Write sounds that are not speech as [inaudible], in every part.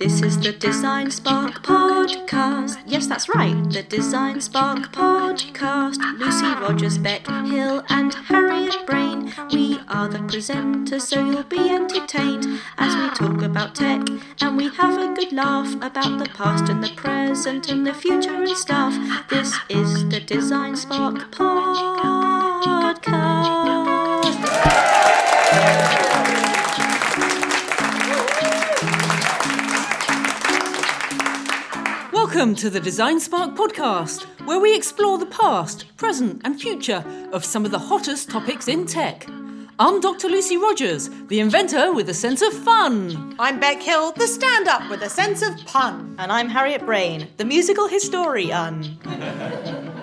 This is the DesignSpark Podcast. Yes, that's right, the DesignSpark Podcast. Lucy Rogers, Bec Hill, and Harriet Brain. We are the presenters, so you'll be entertained as we talk about tech and we have a good laugh about the past and the present and the future and stuff. This is the DesignSpark Podcast. Welcome to the DesignSpark podcast, where we explore the past, present, and future of some of the hottest topics in tech. I'm Dr. Lucy Rogers, the inventor with a sense of fun. I'm Bec Hill, the stand up with a sense of pun. And I'm Harriet Brain, the musical historian. [laughs]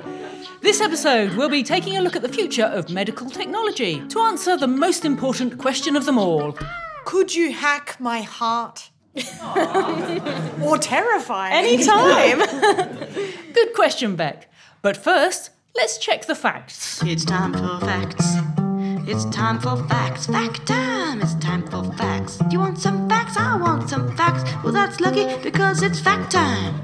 This episode, we'll be taking a look at the future of medical technology to answer the most important question of them all Could you hack my heart? Or terrifying. Anytime. [laughs] Good question, Bec. But first, let's check the facts. It's time for facts. It's time for facts. Fact time. It's time for facts. Do you want some facts? I want some facts. Well, that's lucky because it's fact time.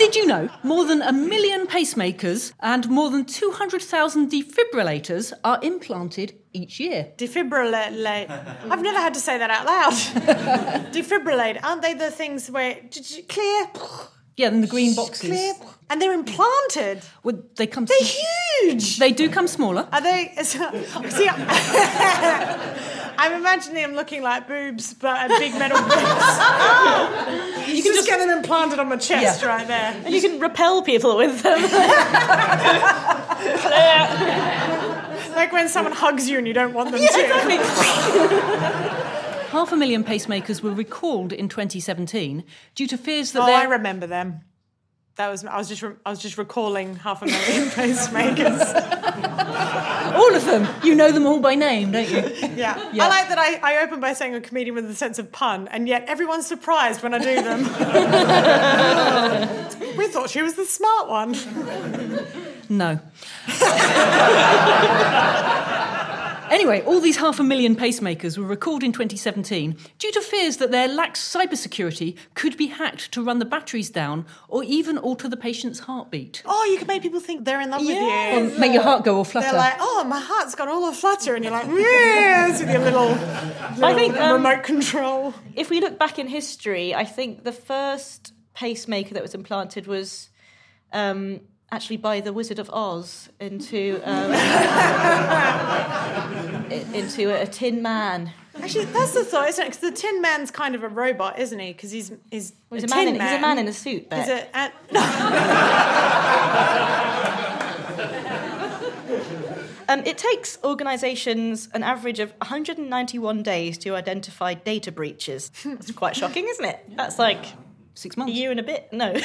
Did you know more than a million pacemakers and more than 200,000 defibrillators are implanted each year? Defibrillate. [laughs] I've never had to say that out loud. [laughs] Defibrillate. Aren't they the things where clear? Yeah, in the green boxes. Clear. And they're implanted. Well, they come. They're huge. They do come smaller. Are they? [laughs] See, I'm imagining them looking like boobs, but big metal boobs. you can just, get them implanted on my chest yeah. right there. And you can repel people with them. [laughs] like when someone hugs you and you don't want them [laughs] yeah, to. Exactly. Half a million pacemakers were recalled in 2017 due to fears that. Oh, I remember them. That was I was just re- I was just recalling half a million [laughs] pacemakers. All of them. You know them all by name, don't you? [laughs] Yeah. yeah. I like that I, I open by saying a comedian with a sense of pun, and yet everyone's surprised when I do them. [laughs] we thought she was the smart one. No. [laughs] Anyway, all these half a million pacemakers were recalled in 2017 due to fears that their lax cybersecurity could be hacked to run the batteries down or even alter the patient's heartbeat. Oh, you can make people think they're in love yeah. with you. Or make your heart go all flutter. They're like, oh, my heart's got all a flutter, and you're like, yes, with your little, little I think, um, remote control. If we look back in history, I think the first pacemaker that was implanted was um, actually by the Wizard of Oz into um, [laughs] into a, a, tin man. Actually, that's the thought, isn't it? Because the Tin Man's kind of a robot, isn't he? Because he's he's, he's a, a man, in, man. He's a man in a suit. He's a, a, no. Um, it takes organisations an average of 191 days to identify data breaches. It's quite shocking, isn't it? That's like Six months. A year and a bit? No. [laughs] [laughs]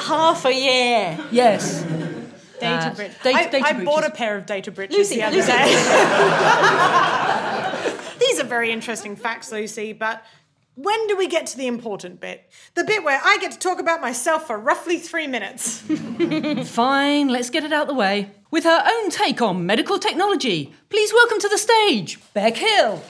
Half a year. Yes. Data bridge. Data, I, data I bought a pair of data bridges Lucy, the other Lucy. day. [laughs] These are very interesting facts, Lucy, but when do we get to the important bit? The bit where I get to talk about myself for roughly three minutes. [laughs] Fine, let's get it out the way. With her own take on medical technology, please welcome to the stage, Bec Hill.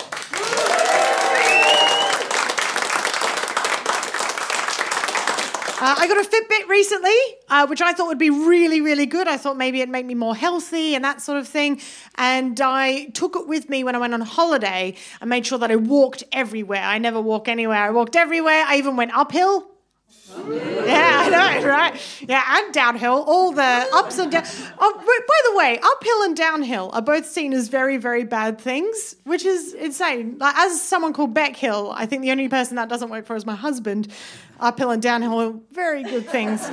Uh, I got a Fitbit recently, uh, which I thought would be really, really good. I thought maybe it'd make me more healthy and that sort of thing. And I took it with me when I went on holiday and made sure that I walked everywhere. I never walk anywhere. I walked everywhere. I even went uphill. Yeah, I know, right? Yeah, and downhill, all the ups and downs. Oh, by the way, uphill and downhill are both seen as very, very bad things, which is insane. Like, as someone called Bec Hill, I think the only person that doesn't work for is my husband. Uphill and downhill very good things.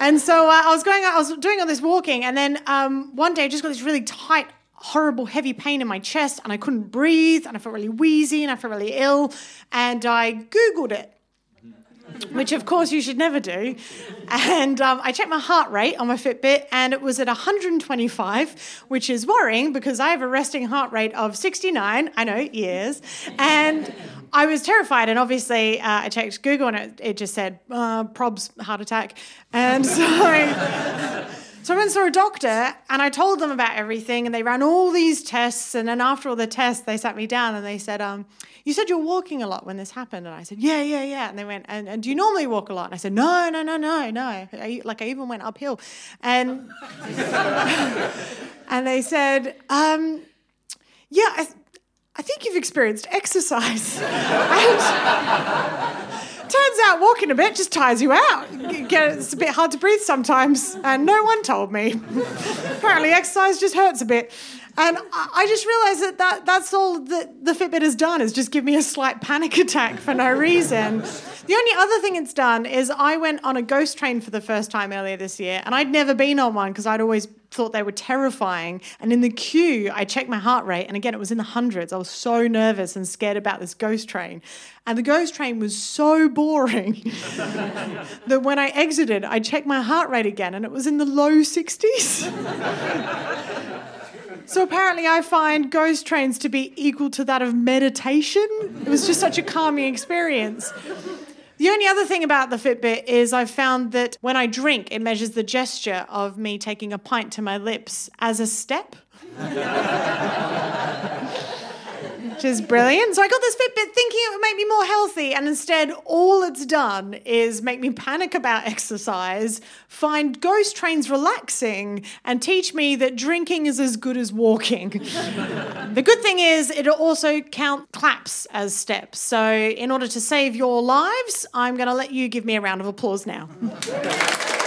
and so uh, I was going, I was doing all this walking, and then um, one day I just got this really tight horrible heavy pain in my chest and I couldn't breathe and I felt really wheezy and I felt really ill and I googled it which of course you should never do. And um, I checked my heart rate on my Fitbit and it was at 125, which is worrying because I have a resting heart rate of 69. I know, years. And I was terrified. And obviously, uh, I checked Google and it, it just said, uh, probs heart attack. And [laughs] so. So I went and saw a doctor and I told them about everything and they ran all these tests. And then after all the tests, they sat me down and they said, um, You said you're walking a lot when this happened. And I said, Yeah, yeah, yeah. And they went, And, and do you normally walk a lot? And I said, No, no, no, no, no. I, like I even went uphill. And, [laughs] and they said, um, Yeah, I, I think you've experienced exercise. [laughs] and, Turns out walking a bit just tires you out. It's a bit hard to breathe sometimes, and no one told me. [laughs] Apparently, exercise just hurts a bit. And I just realized that, that that's all that the Fitbit has done is just give me a slight panic attack for no reason. The only other thing it's done is I went on a ghost train for the first time earlier this year, and I'd never been on one because I'd always thought they were terrifying. And in the queue, I checked my heart rate, and again, it was in the hundreds. I was so nervous and scared about this ghost train. And the ghost train was so boring [laughs] that when I exited, I checked my heart rate again, and it was in the low 60s. [laughs] So apparently, I find ghost trains to be equal to that of meditation. It was just such a calming experience. The only other thing about the Fitbit is I've found that when I drink, it measures the gesture of me taking a pint to my lips as a step [laughs] which is brilliant. So I got this Fitbit thinking it would make me more healthy, and instead, all it's done is make me panic about [laughs] exercise, find ghost trains relaxing, and teach me that drinking is as good as walking. [laughs] the good thing is, it'll also count claps as steps. So, in order to save your lives, I'm going to let you give me a round of applause now. [laughs]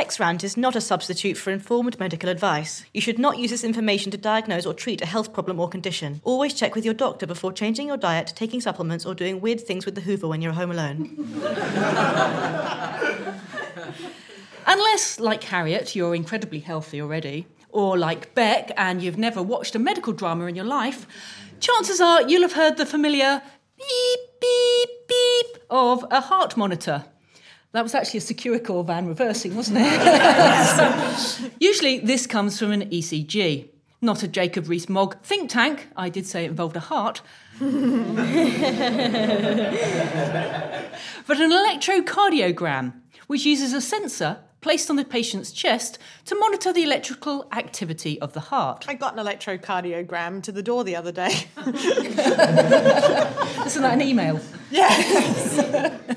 Xrant is not a substitute for informed medical advice. You should not use this information to diagnose or treat a health problem or condition. Always check with your doctor before changing your diet, taking supplements, or doing weird things with the Hoover when you're home alone. [laughs] Unless, like Harriet, you're incredibly healthy already, or like Bec and you've never watched a medical drama in your life, chances are you'll have heard the familiar beep, beep, beep of a heart monitor. That was actually a Securicor van reversing, wasn't it? [laughs] Usually, this comes from an ECG, not a Jacob Rees Mogg think tank. I did say it involved a heart. [laughs] but an electrocardiogram, which uses a sensor placed on the patient's chest to monitor the electrical activity of the heart. I got an electrocardiogram to the door the other day. [laughs] Isn't that an email? Yes.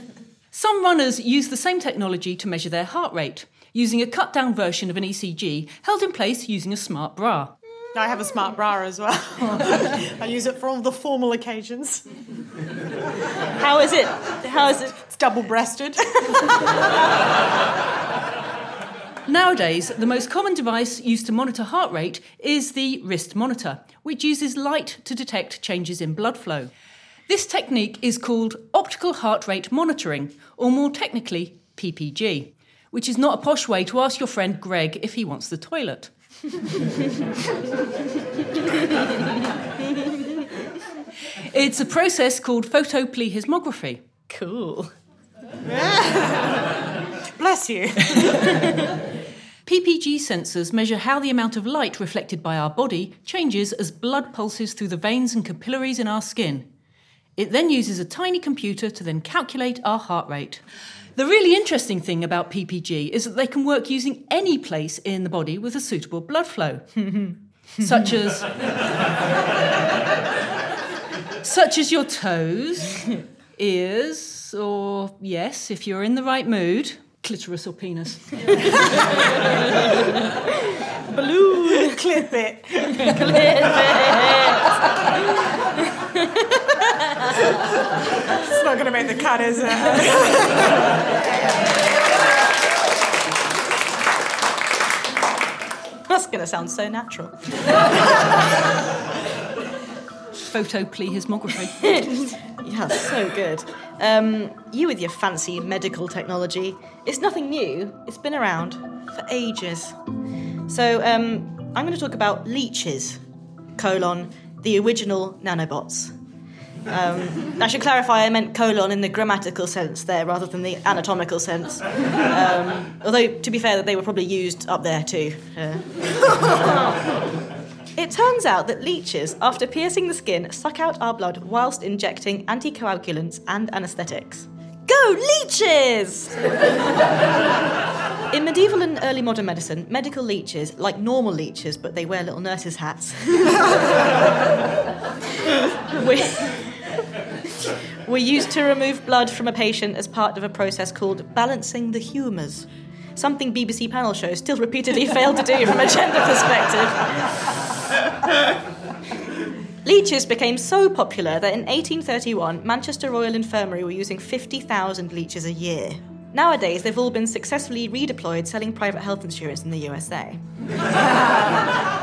Some runners use the same technology to measure their heart rate, using a cut down version of an ECG held in place using a smart bra. I have a smart bra as well. [laughs] I use it for all the formal occasions. How is it? How is it? It's double breasted. [laughs] Nowadays, the most common device used to monitor heart rate is the wrist monitor, which uses light to detect changes in blood flow. This technique is called optical heart rate monitoring, or more technically, PPG, which is not a posh way to ask your friend Greg if he wants the toilet. it's a process called photoplethysmography. Cool. [laughs] Bless you. [laughs] PPG sensors measure how the amount of light reflected by our body changes as blood pulses through the veins and capillaries in our skin. It then uses a tiny computer to then calculate our heart rate. The really interesting thing about PPG is that they can work using any place in the body with a suitable blood flow, [laughs] such as such as your toes, ears, or yes, if you're in the right mood, clitoris or penis. [laughs] Balloon clip it. Clip it. [laughs] it's not going to make the cut, is it? That's going to sound so natural. Photoplethysmography. [laughs] yeah, so good. Um, you with your fancy medical technology. It's nothing new. It's been around for ages. So um, I'm going to talk about leeches, colon, the original nanobots. Um, I should clarify, I meant colon in the grammatical sense there rather than the anatomical sense. Um, although, to be fair, they were probably used up there too. Uh, it turns out that leeches, after piercing the skin, suck out our blood whilst injecting anticoagulants and anaesthetics. Go leeches! In medieval and early modern medicine, medical leeches, like normal leeches, but they wear little nurses' hats, [laughs] were, used to remove blood from a patient as part of a process called balancing the humours. Something BBC panel shows still repeatedly [laughs] fail to do from a gender perspective. Leeches became so popular that in 1831, Manchester Royal Infirmary were using 50,000 leeches a year. Nowadays, they've all been successfully redeployed selling private health insurance in the USA. [laughs]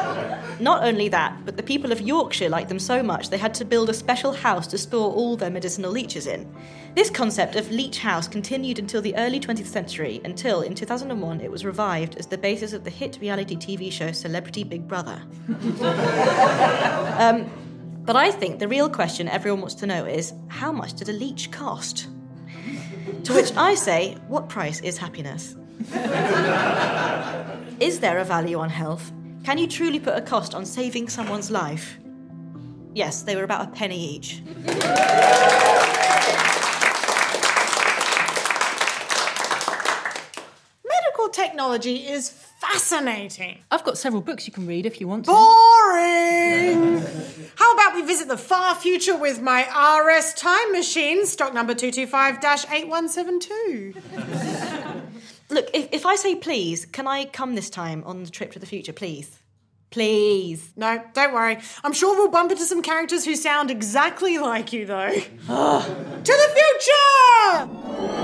Not only that, but the people of Yorkshire liked them so much they had to build a special house to store all their medicinal leeches in. This concept of leech house continued until the early 20th century, until in 2001 it was revived as the basis of the hit reality TV show Celebrity Big Brother. [laughs] um, but I think the real question everyone wants to know is how much did a leech cost? To which I say, what price is happiness? [laughs] is there a value on health? Can you truly put a cost on saving someone's life? Yes, they were about a penny each. Medical technology is fascinating. I've got several books you can read if you want to. Boring. How about we visit the far future with my RS time machine, stock number 225 8172? Look, if, if I say please, can I come this time on the trip to the future, please? Please. No, don't worry. I'm sure we'll bump into some characters who sound exactly like you, though. [gasps] to the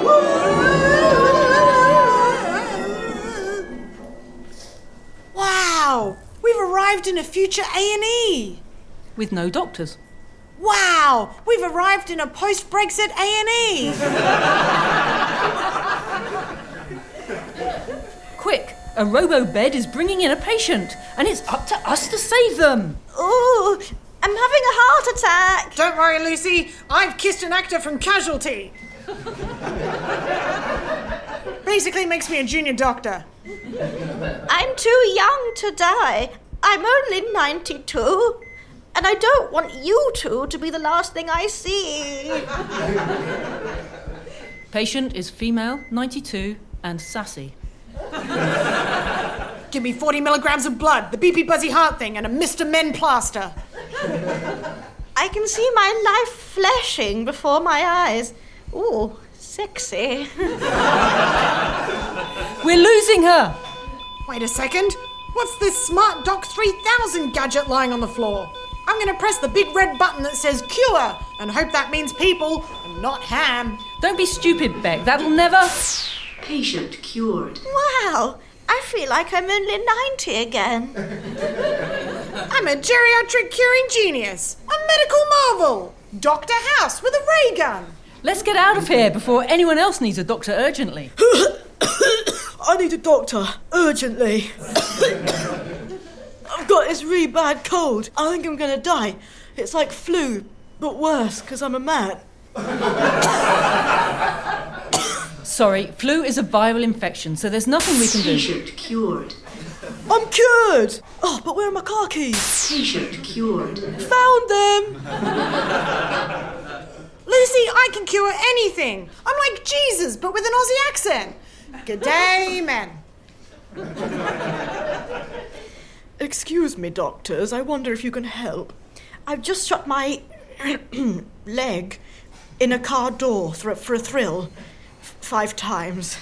future! [laughs] wow, we've arrived in a future A&E. With no doctors. Wow, we've arrived in a post-Brexit A&E. Quick, a robo bed is bringing in a patient, and it's up to us to save them. Ooh, I'm having a heart attack. Don't worry, Lucy. I've kissed an actor from Casualty. Basically makes me a junior doctor. I'm too young to die. I'm only 92. And I don't want you two to be the last thing I see. Patient is female, 92, and sassy. Give me 40 milligrams of blood, the beepy buzzy heart thing, and a Mr. Men plaster. I can see my life flashing before my eyes. Ooh, sexy. We're losing her! Wait a second. What's this Smart Doc 3000 gadget lying on the floor? I'm going to press the big red button that says cure and hope that means people and not ham. Don't be stupid, Bec. That'll never. Patient cured. Wow, I feel like I'm only 90 again. [laughs] I'm a geriatric curing genius, a medical marvel, Dr. House with a ray gun. Let's get out of here before anyone else needs a doctor urgently. [coughs] I need a doctor urgently. [coughs] I've got this really bad cold. I think I'm gonna die. It's like flu, but worse because I'm a man. [coughs] Sorry, flu is a viral infection, so there's nothing we can do. Patient cured. I'm cured. Oh, but where are my car keys? Patient cured. Found them. [laughs] Lucy, I can cure anything. I'm like Jesus, but with an Aussie accent. Good day, men. Excuse me, doctors. I wonder if you can help. I've just struck my [clears throat] leg in a car door for, for a thrill f- five times.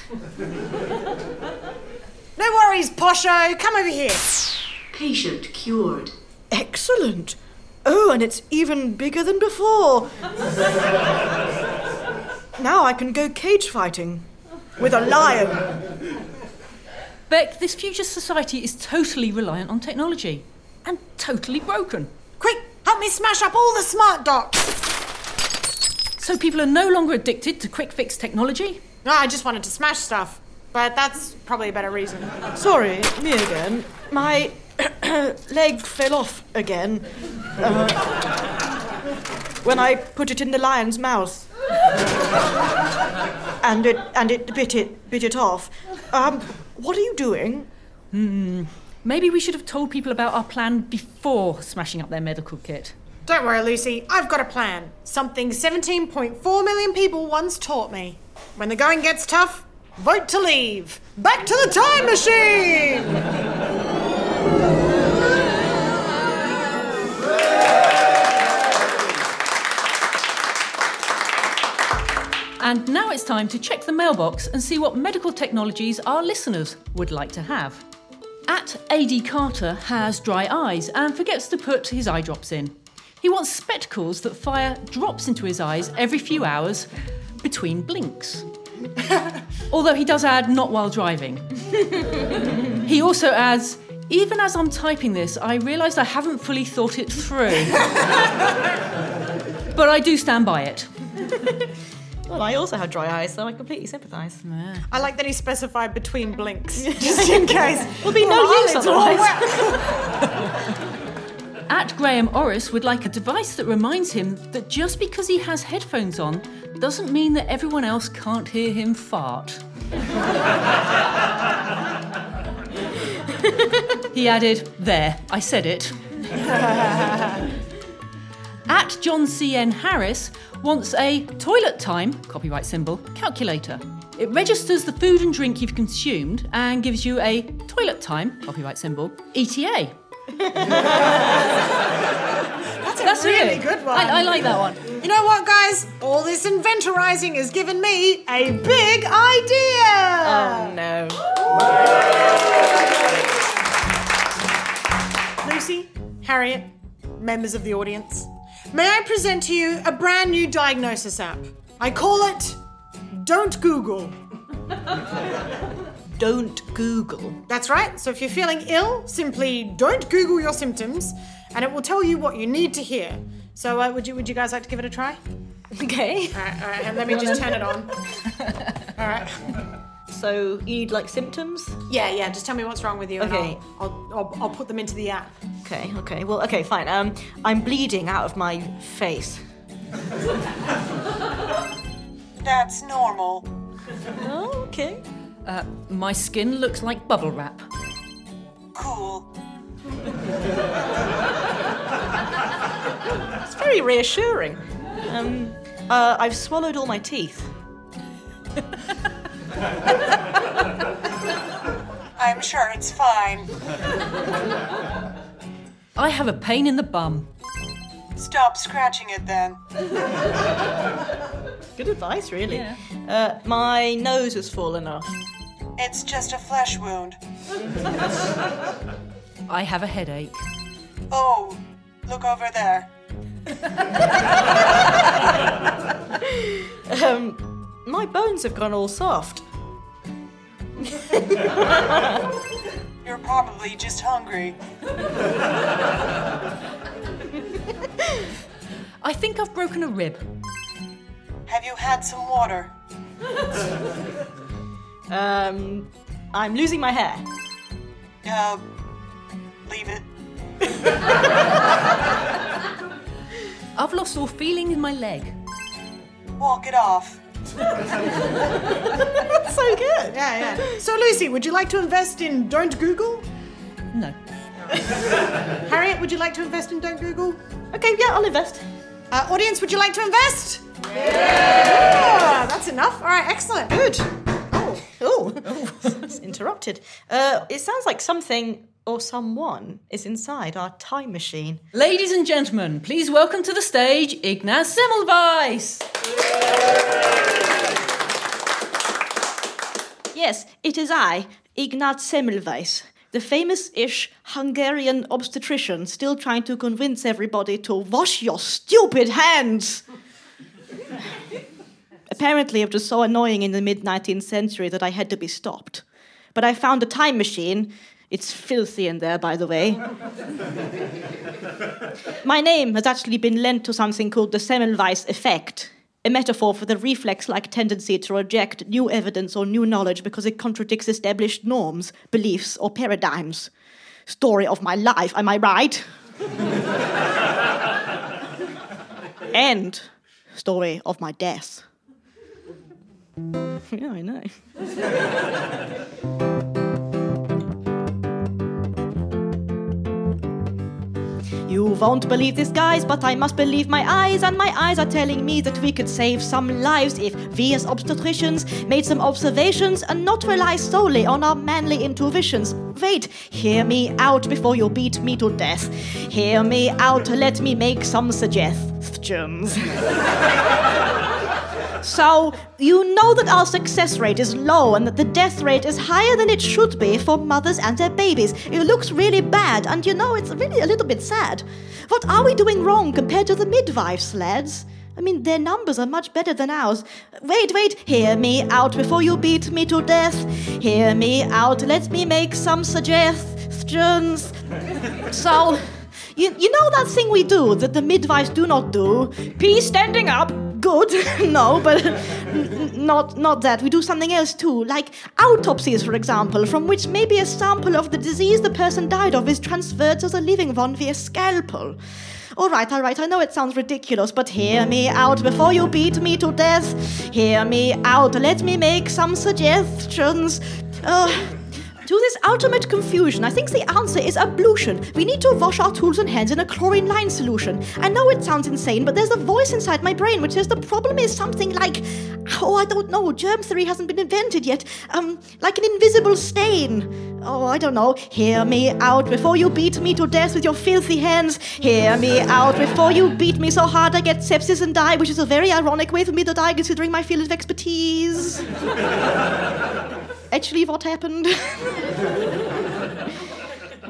No worries, Posho. Come over here. Patient cured. Excellent. Oh, and it's even bigger than before. now I can go cage fighting with a lion. Bec, this future society is totally reliant on technology. And totally broken. Quick, help me smash up all the smart docs. So people are no longer addicted to quick fix technology? No, I just wanted to smash stuff, but that's probably a better reason. Sorry, me again. My [coughs] leg fell off again uh, when I put it in the lion's mouth, and it and it bit it bit it off. Um, what are you doing? Hmm. Maybe we should have told people about our plan before smashing up their medical kit. Don't worry, Lucy. I've got a plan. Something 17.4 million people once taught me. When the going gets tough, vote to leave. Back to the time machine! And now it's time to check the mailbox and see what medical technologies our listeners would like to have. At AD Carter has dry eyes and forgets to put his eye drops in. He wants spectacles that fire drops into his eyes every few hours between blinks. [laughs] Although he does add not while driving. [laughs] he also adds, even as I'm typing this, I realised I haven't fully thought it through. [laughs] but I do stand by it. Well, I also have dry eyes, so I completely sympathise. I like that he specified between blinks, just in [laughs] case. Will be no Oh, use it's all otherwise. [laughs] At Graham Orris would like a device that reminds him that just because he has headphones on doesn't mean that everyone else can't hear him fart. [laughs] he added, There, I said it. At John C.N. Harris wants a toilet time, copyright symbol, calculator. It registers the food and drink you've consumed and gives you a toilet time, copyright symbol, ETA. [laughs] That's a That's really it. good one. I, I like that one. You know what, guys? All this inventorizing has given me a big idea. Oh no. Lucy, Harriet, members of the audience, may I present to you a brand new diagnosis app? I call it Don't Google. [laughs] Don't Google. That's right. So if you're feeling ill, simply don't Google your symptoms, and it will tell you what you need to hear. So uh, would you would you guys like to give it a try? Okay. All right, all right. And let me just turn it on. [laughs] All right. So you need like symptoms? Yeah, yeah. Just tell me what's wrong with you, and Okay. I'll, I'll, I'll I'll put them into the app. Okay, okay. Well, okay, fine. Um, I'm bleeding out of my face. That's normal. Oh, okay. Uh, my skin looks like bubble wrap. Cool. It's very reassuring. Um, uh, I've swallowed all my teeth. I'm sure it's fine. I have a pain in the bum. Stop scratching it then. [laughs] Good advice, really. Uh, my nose has fallen off. It's just a flesh wound. [laughs] I have a headache. Oh, look over there. [laughs] Um, my bones have gone all soft. You're probably just hungry. I think I've broken a rib. Have you had some water? Um, I'm losing my hair. Uh, leave it. I've lost all feeling in my leg. Walk it off. [laughs] That's so good. Yeah, yeah. So Lucy, would you like to invest in Don't Google? No. [laughs] Harriet, would you like to invest in Don't Google? Okay, yeah, I'll invest. Uh, audience, would you like to invest? Yeah. That's enough. All right, excellent. Good. Oh, oh, [laughs] it's interrupted. Uh, it sounds like something or someone is inside our time machine. Ladies and gentlemen, please welcome to the stage Ignaz Semmelweis. Yes, it is I, Ignaz Semmelweis, the famous-ish Hungarian obstetrician still trying to convince everybody to wash your stupid hands. [laughs] Apparently, it was so annoying in the mid 19th century that I had to be stopped. But I found a time machine. It's filthy in there, by the way. [laughs] My name has actually been lent to something called the Semmelweis effect, a metaphor for the reflex like tendency to reject new evidence or new knowledge because it contradicts established norms, beliefs, or paradigms. Story of my life, am I right? [laughs] and story of my death. [laughs] yeah, I know. You won't believe this, guys, but I must believe my eyes, and my eyes are telling me that we could save some lives if we as obstetricians made some observations and not rely solely on our manly intuitions. Wait, hear me out before you beat me to death. Hear me out, let me make some suggestions. [laughs] So, you know that our success rate is low and that the death rate is higher than it should be for mothers and their babies. It looks really bad, and you know, it's really a little bit sad. What are we doing wrong compared to the midwives, lads? I mean, their numbers are much better than ours. Wait, wait, hear me out before you beat me to death. Hear me out, let me make some suggestions. So, you, you know that thing we do that the midwives do not do? Pee standing up. Good. [laughs] no, but not not that. We do something else too, like autopsies, for example, from which maybe a sample of the disease the person died of is transferred to the living one via scalpel. All right, all right, I know it sounds ridiculous, but hear me out before you beat me to death. Hear me out, let me make some suggestions. Uh, to this ultimate confusion, I think the answer is ablution. We need to wash our tools and hands in a chlorine lime solution. I know it sounds insane, but there's a voice inside my brain which says the problem is something like, oh, I don't know, germ theory hasn't been invented yet. Um, like an invisible stain. Oh, I don't know. Hear me out before you beat me to death with your filthy hands. Hear me out before you beat me so hard I get sepsis and die, which is a very ironic way for me to die considering my field of expertise. [laughs] Actually, what happened? [laughs]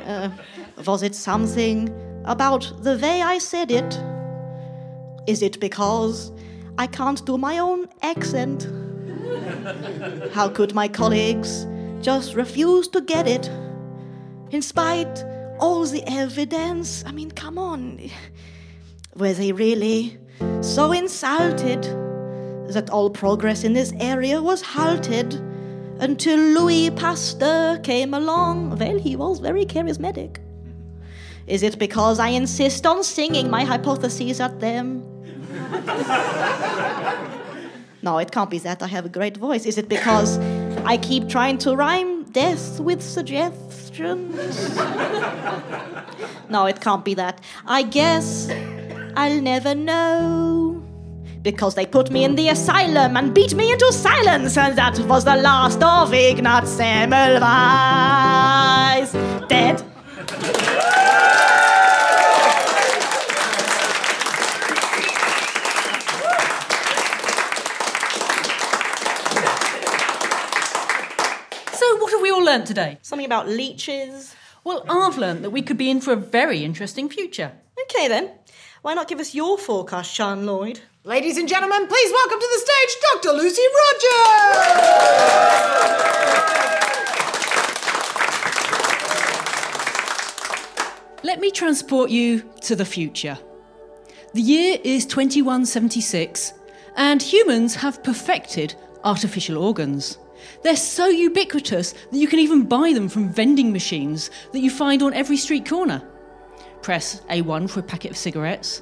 Uh, was it something about the way I said it? Is it because I can't do my own accent? How could my colleagues just refuse to get it? In spite all the evidence, I mean, come on. Were they really so insulted that all progress in this area was halted? Until Louis Pasteur came along. Well, he was very charismatic. Is it because I insist on singing my hypotheses at them? [laughs] no, it can't be that I have a great voice. Is it because I keep trying to rhyme death with suggestions? [laughs] no, it can't be that. I guess I'll never know because they put me in the asylum and beat me into silence, and that was the last of Ignaz Semmelweis. Dead. So, what have we all learnt today? Something about leeches. Well, I've learnt that we could be in for a very interesting future. Okay then. Why not give us your forecast, Sean Lloyd? Ladies and gentlemen, please welcome to the stage Dr. Lucy Rogers! Let me transport you to the future. The year is 2176, and humans have perfected artificial organs. They're so ubiquitous that you can even buy them from vending machines that you find on every street corner. Press A1 for a packet of cigarettes,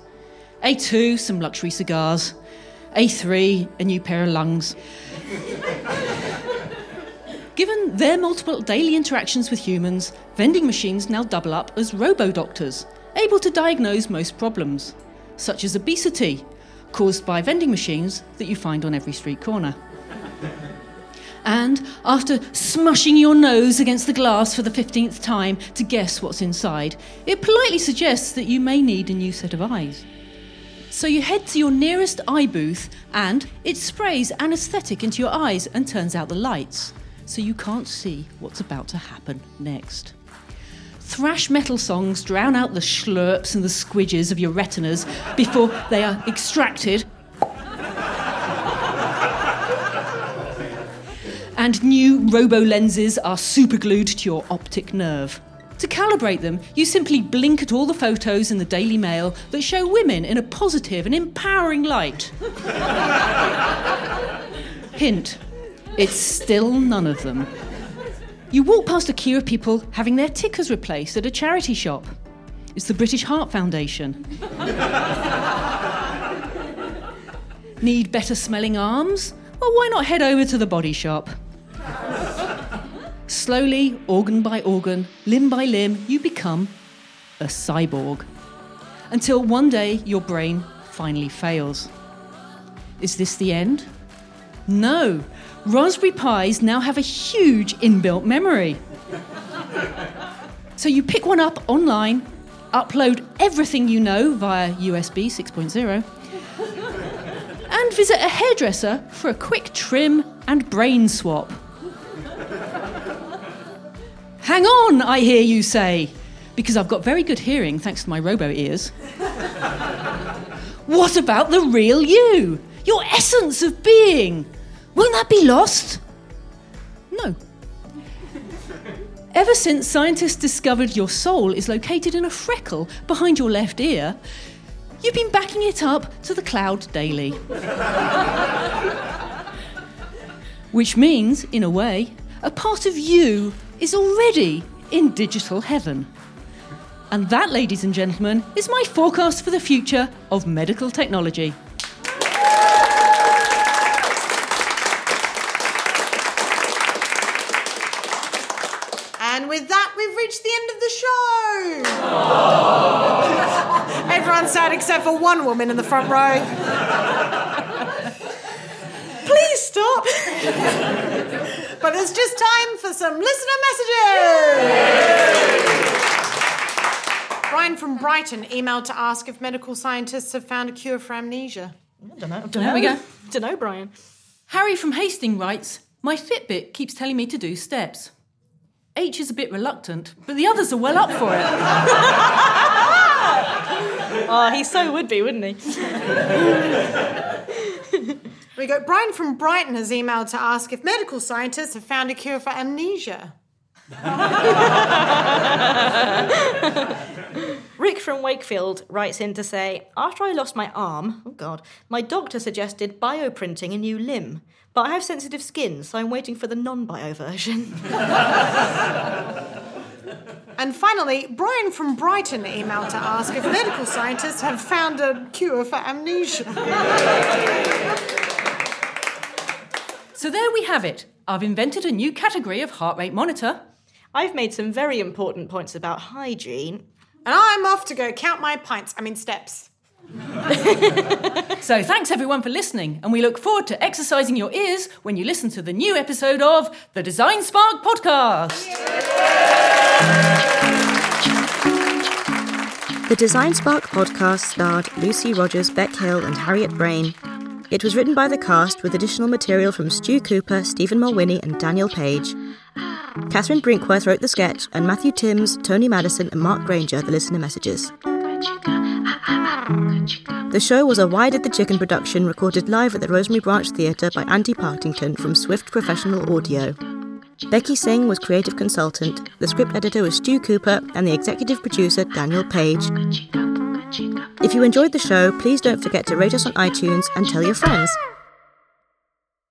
A2, some luxury cigars, A3, a new pair of lungs. [laughs] Given their multiple daily interactions with humans, vending machines now double up as robo doctors, able to diagnose most problems, such as obesity, caused by vending machines that you find on every street corner. And after smushing your nose against the glass for the 15th time to guess what's inside, it politely suggests that you may need a new set of eyes. So you head to your nearest eye booth and it sprays anaesthetic into your eyes and turns out the lights, so you can't see what's about to happen next. Thrash metal songs drown out the schlurps and the squidges of your retinas before they are extracted and new robo lenses are superglued to your optic nerve. To calibrate them, you simply blink at all the photos in the Daily Mail that show women in a positive and empowering light. [laughs] Hint it's still none of them. You walk past a queue of people having their tickers replaced at a charity shop. It's the British Heart Foundation. [laughs] Need better smelling arms? Well, why not head over to the body shop? Slowly, organ by organ, limb by limb, you become a cyborg. until one day your brain finally fails. Is this the end? No. Raspberry Pis now have a huge inbuilt memory. So you pick one up online, upload everything you know via USB 6.0, and visit a hairdresser for a quick trim and brain swap. Hang on, I hear you say, because I've got very good hearing thanks to my robo ears. [laughs] what about the real you? Your essence of being? Won't that be lost? No. [laughs] Ever since scientists discovered your soul is located in a freckle behind your left ear, you've been backing it up to the cloud daily. [laughs] Which means, in a way, a part of you is already in digital heaven. And that, ladies and gentlemen, is my forecast for the future of medical technology. And with that, we've reached the end of the show. [laughs] Everyone's sad except for one woman in the front row. [laughs] Please stop. [laughs] but it's just time for some listener messages. Brian from Brighton emailed to ask if medical scientists have found a cure for amnesia. I don't know. There we go. Don't know, Brian. Harry from Hastings writes My Fitbit keeps telling me to do steps. H is a bit reluctant, but the others are well up for it. [laughs] Oh, he so would be, wouldn't he? [laughs] We go. Brian from Brighton has emailed to ask if medical scientists have found a cure for amnesia. [laughs] Rick from Wakefield writes in to say, After I lost my arm, oh God, my doctor suggested bioprinting a new limb. But I have sensitive skin, so I'm waiting for the non bio version. [laughs] And finally, Brian from Brighton emailed to ask if medical scientists have found a cure for amnesia. [laughs] So there we have it. I've invented a new category of heart rate monitor. I've made some very important points about hygiene. And I'm off to go count my pints, I mean steps. [laughs] So thanks everyone for listening, and we look forward to exercising your ears when you listen to the new episode of the DesignSpark podcast. The DesignSpark podcast starred Lucy Rogers, Bec Hill, and Harriet Brain. It was written by the cast with additional material from Stu Cooper, Stephen Mulwiney, and Daniel Page. Catherine Brinkworth wrote the sketch, and Matthew Timms, Tony Madison, and Mark Granger the listener messages. The show was a Why Did the Chicken production recorded live at the Rosemary Branch Theatre by Andy Partington from Swift Professional Audio. Becky Singh was creative consultant, the script editor was Stu Cooper, and the executive producer Daniel Page. If you enjoyed the show, please don't forget to rate us on iTunes and tell your friends.